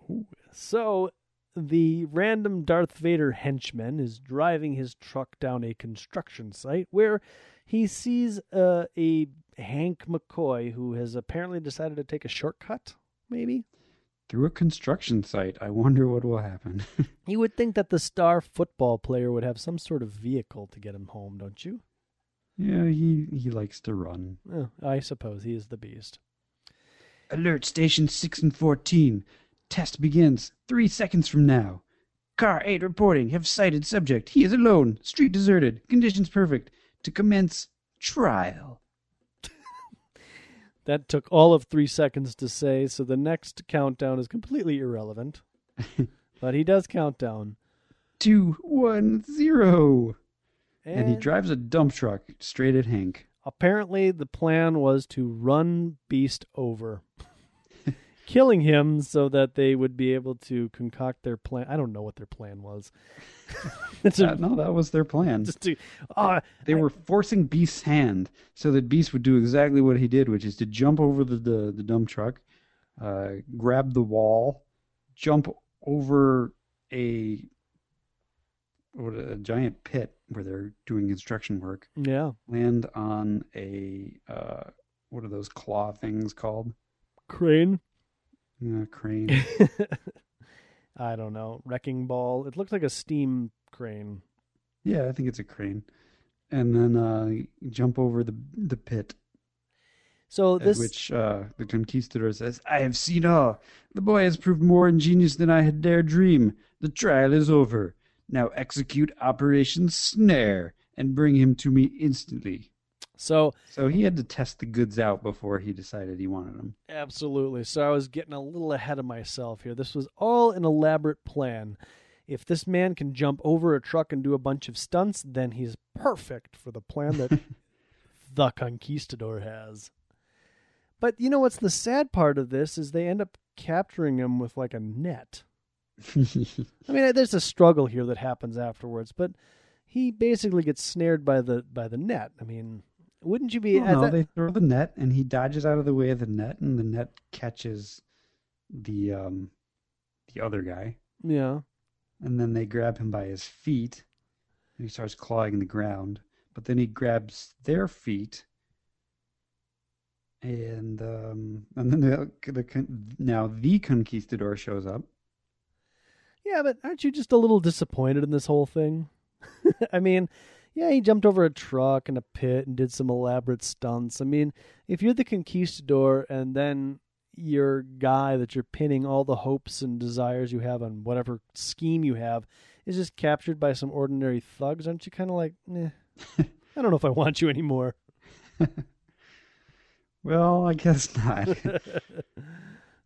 So, the random Darth Vader henchman is driving his truck down a construction site where he sees uh, a Hank McCoy who has apparently decided to take a shortcut, maybe? Through a construction site. I wonder what will happen. You would think that the star football player would have some sort of vehicle to get him home, don't you? Yeah, he, he likes to run. Oh, I suppose he is the beast. Alert Station 6 and 14. Test begins three seconds from now. Car 8 reporting. Have sighted subject. He is alone. Street deserted. Conditions perfect. To commence trial. That took all of three seconds to say, so the next countdown is completely irrelevant. but he does count down. Two, one, zero. And, And he drives a dump truck straight at Hank. apparently, the plan was to run Beast over, killing him so that they would be able to concoct their plan. I don't know what their plan was. a, no, that was their plan. just to, uh, They were forcing Beast's hand so that Beast would do exactly what he did, which is to jump over the, the, the dump truck, uh, grab the wall, jump over a what a giant pit where they're doing construction work, yeah, land on a uh, what are those claw things called? crane. Uh, crane. I don't know. Wrecking ball. It looks like a steam crane. yeah, I think it's a crane. And then uh, jump over the the pit So this which uh, the conquistador says, I have seen all. The boy has proved more ingenious than I had dared dream. The trial is over. Now execute Operation Snare and bring him to me instantly. so So he had to test the goods out before he decided he wanted them. absolutely. So I was getting a little ahead of myself here. This was all an elaborate plan. If this man can jump over a truck and do a bunch of stunts, then he's perfect for the plan that the conquistador has. But you know what's the sad part of this is they end up capturing him with like a net. I mean, there's a struggle here that happens afterwards, but he basically gets snared by the by the net. I mean, wouldn't you be? No, that- they throw the net and he dodges out of the way of the net and the net catches the um the other guy. yeah. And then they grab him by his feet and he starts clawing the ground. But then he grabs their feet and um and then the, the now the conquistador shows up. Yeah, but aren't you just a little disappointed in this whole thing? I mean, yeah, he jumped over a truck and a pit and did some elaborate stunts. I mean, if you're the conquistador and then your guy that you're pinning all the hopes and desires you have on whatever scheme you have is just captured by some ordinary thugs, aren't you kind of like, eh, I don't know if I want you anymore. Well, I guess not.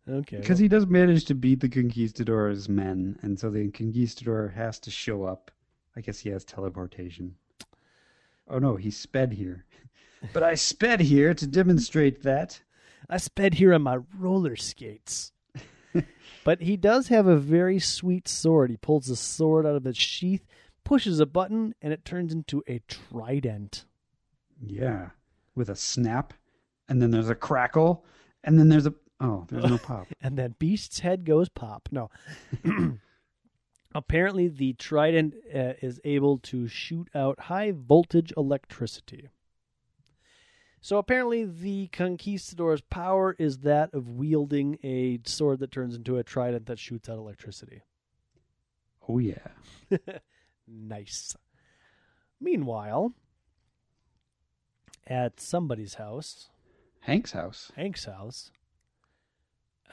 Okay. Because he does manage to beat the conquistador's men, and so the conquistador has to show up. I guess he has teleportation. Oh no, he sped here. But I sped here to demonstrate that. I sped here on my roller skates. but he does have a very sweet sword. He pulls the sword out of its sheath, pushes a button, and it turns into a trident. Yeah, with a snap, and then there's a crackle, and then there's a oh, there's no pop. And that beast's head goes pop. No. Apparently, the trident uh, is able to shoot out high voltage electricity. So, apparently, the conquistador's power is that of wielding a sword that turns into a trident that shoots out electricity. Oh yeah, nice. Meanwhile, at somebody's house, Hank's house. Hank's house,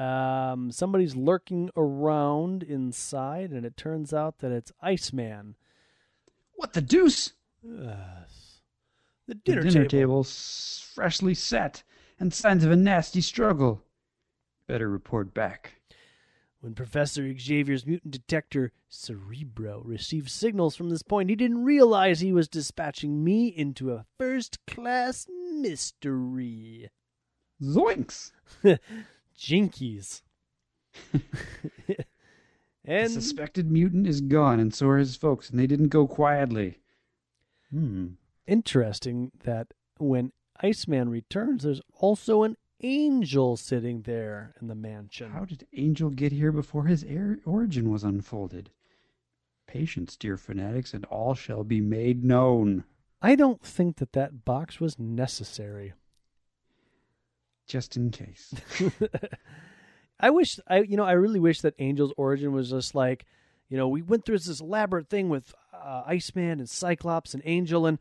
um, somebody's lurking around inside, and it turns out that it's Iceman. What the deuce? Yes. The The dinner, dinner table. table's freshly set, and signs of a nasty struggle. Better report back. When Professor Xavier's mutant detector, Cerebro, received signals from this point, he didn't realize he was dispatching me into a first class mystery. Zoinks! Jinkies. and The suspected mutant is gone, and so are his folks, and they didn't go quietly. Hmm. interesting that when Iceman returns, there's also an angel sitting there in the mansion. How did Angel get here before his air origin was unfolded? Patience, dear fanatics, and all shall be made known. I don't think that that box was necessary. Just in case. I wish I you know I really wish that Angel's origin was just like you know we went through this elaborate thing with uh, Iceman and Cyclops and Angel and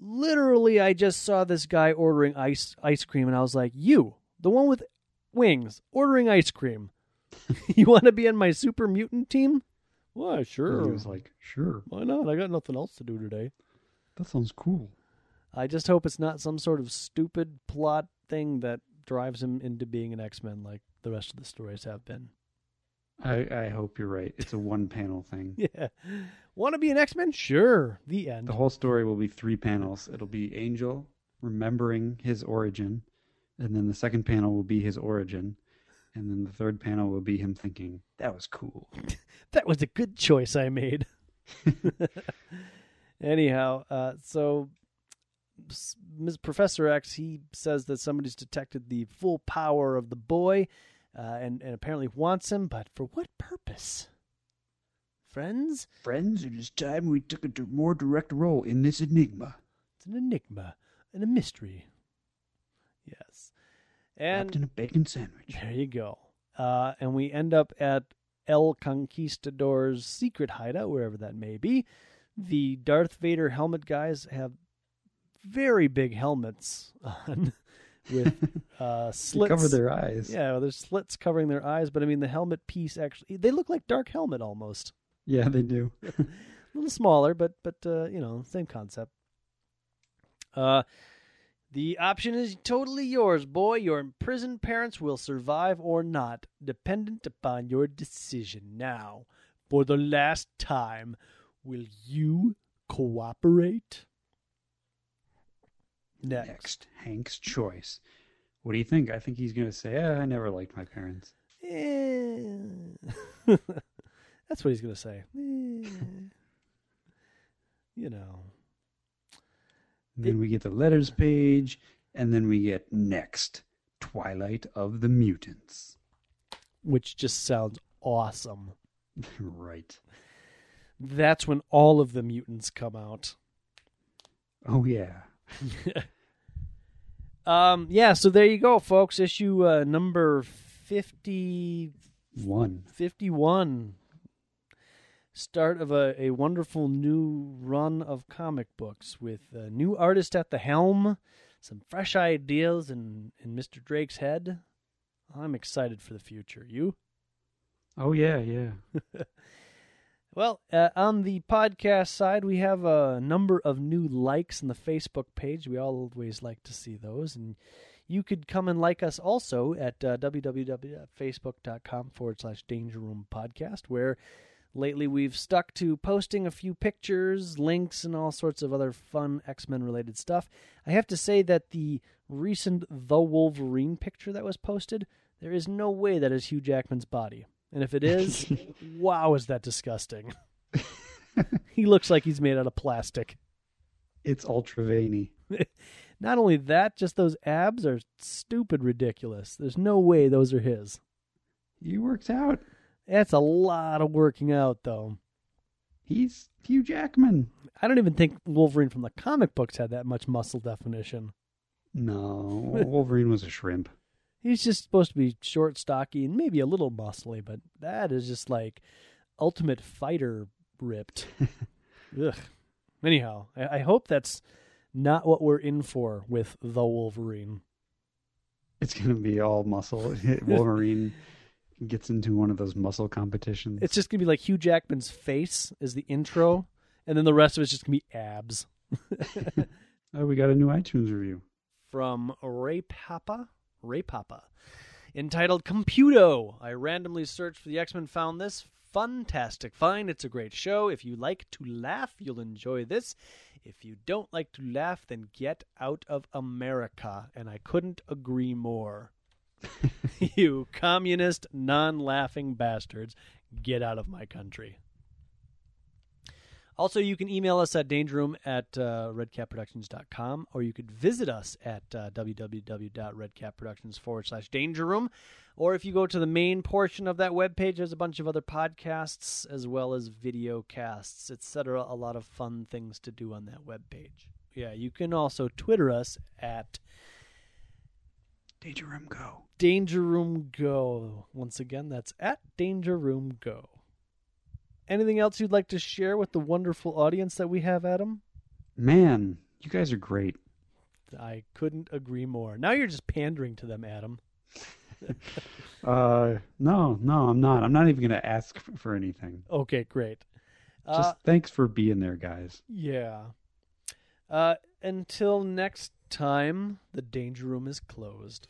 literally I just saw this guy ordering ice ice cream and I was like you the one with wings ordering ice cream. You want to be on my super mutant team? Why And sure. he was like, sure, why not? I got nothing else to do today. That sounds cool. I just hope it's not some sort of stupid plot thing that drives him into being an X Men like the rest of the stories have been. I, I hope you're right. It's a one panel thing. Yeah. Want to be an X Men? Sure. The end. The whole story will be three panels. It'll be Angel remembering his origin, and then the second panel will be his origin, and then the third panel will be him thinking, that was cool. that was a good choice I made. Anyhow, uh, so Ms. Professor X he says that somebody's detected the full power of the boy, uh, and and apparently wants him, but for what purpose? Friends, Friends, it is time we took a d- more direct role in this enigma. it's an enigma and a mystery. Yes, Wrapped in a bacon sandwich. There you go. Uh, and we end up at El Conquistador's secret hideout, wherever that may be. The Darth Vader helmet guys have very big helmets on with uh, slits. cover their eyes. yeah, well, there's slits covering their eyes, but I mean the helmet piece actually they look like Dark Helmet almost. Yeah, they do. A little smaller, but but uh, you know, same concept. Uh the option is totally yours, boy. Your imprisoned parents will survive or not, dependent upon your decision. Now, for the last time, will you cooperate? Next. Hank's choice. What do you think? I think he's going to say, ah, I never liked my parents. Eh. That's what he's going to say. Eh. You know. And then we get the letters page, and then we get next Twilight of the Mutants. Which just sounds awesome. right. That's when all of the mutants come out. Oh, yeah. Um, yeah, so there you go, folks. Issue uh, number 50, One. 51. Start of a, a wonderful new run of comic books with a new artist at the helm, some fresh ideas in, in Mr. Drake's head. I'm excited for the future. You? Oh, yeah, yeah. Well, uh, on the podcast side, we have a number of new likes on the Facebook page. We always like to see those. And you could come and like us also at uh, www.facebook.com forward slash Danger Room Podcast, where lately we've stuck to posting a few pictures, links, and all sorts of other fun X Men related stuff. I have to say that the recent The Wolverine picture that was posted, there is no way that is Hugh Jackman's body. And if it is, wow, is that disgusting. he looks like he's made out of plastic. It's ultra veiny. Not only that, just those abs are stupid ridiculous. There's no way those are his. He works out. That's a lot of working out, though. He's Hugh Jackman. I don't even think Wolverine from the comic books had that much muscle definition. No, Wolverine was a shrimp. He's just supposed to be short, stocky, and maybe a little muscly, but that is just like ultimate fighter ripped. Ugh. Anyhow, I, I hope that's not what we're in for with the Wolverine. It's going to be all muscle. Wolverine gets into one of those muscle competitions. It's just gonna be like Hugh Jackman's face is the intro, and then the rest of it's just gonna be abs. oh, we got a new iTunes review. From Ray Papa, Ray Papa, entitled "Computo." I randomly searched for the X Men, found this. Fantastic find. It's a great show. If you like to laugh, you'll enjoy this. If you don't like to laugh, then get out of America. And I couldn't agree more. you communist, non laughing bastards, get out of my country. Also, you can email us at dangerroom at uh, redcapproductions.com or you could visit us at uh, www.redcapproductions forward slash dangerroom. Or if you go to the main portion of that webpage, there's a bunch of other podcasts as well as video casts, etc. A lot of fun things to do on that webpage. Yeah, you can also Twitter us at Danger Room Go. Danger Room Go. Once again, that's at Danger Room Go. Anything else you'd like to share with the wonderful audience that we have, Adam? Man, you guys are great. I couldn't agree more. Now you're just pandering to them, Adam. Uh, no, no, I'm not. I'm not even going to ask for anything. Okay, great. Just Uh, thanks for being there, guys. yeah. Uh, until next time, the danger room is closed.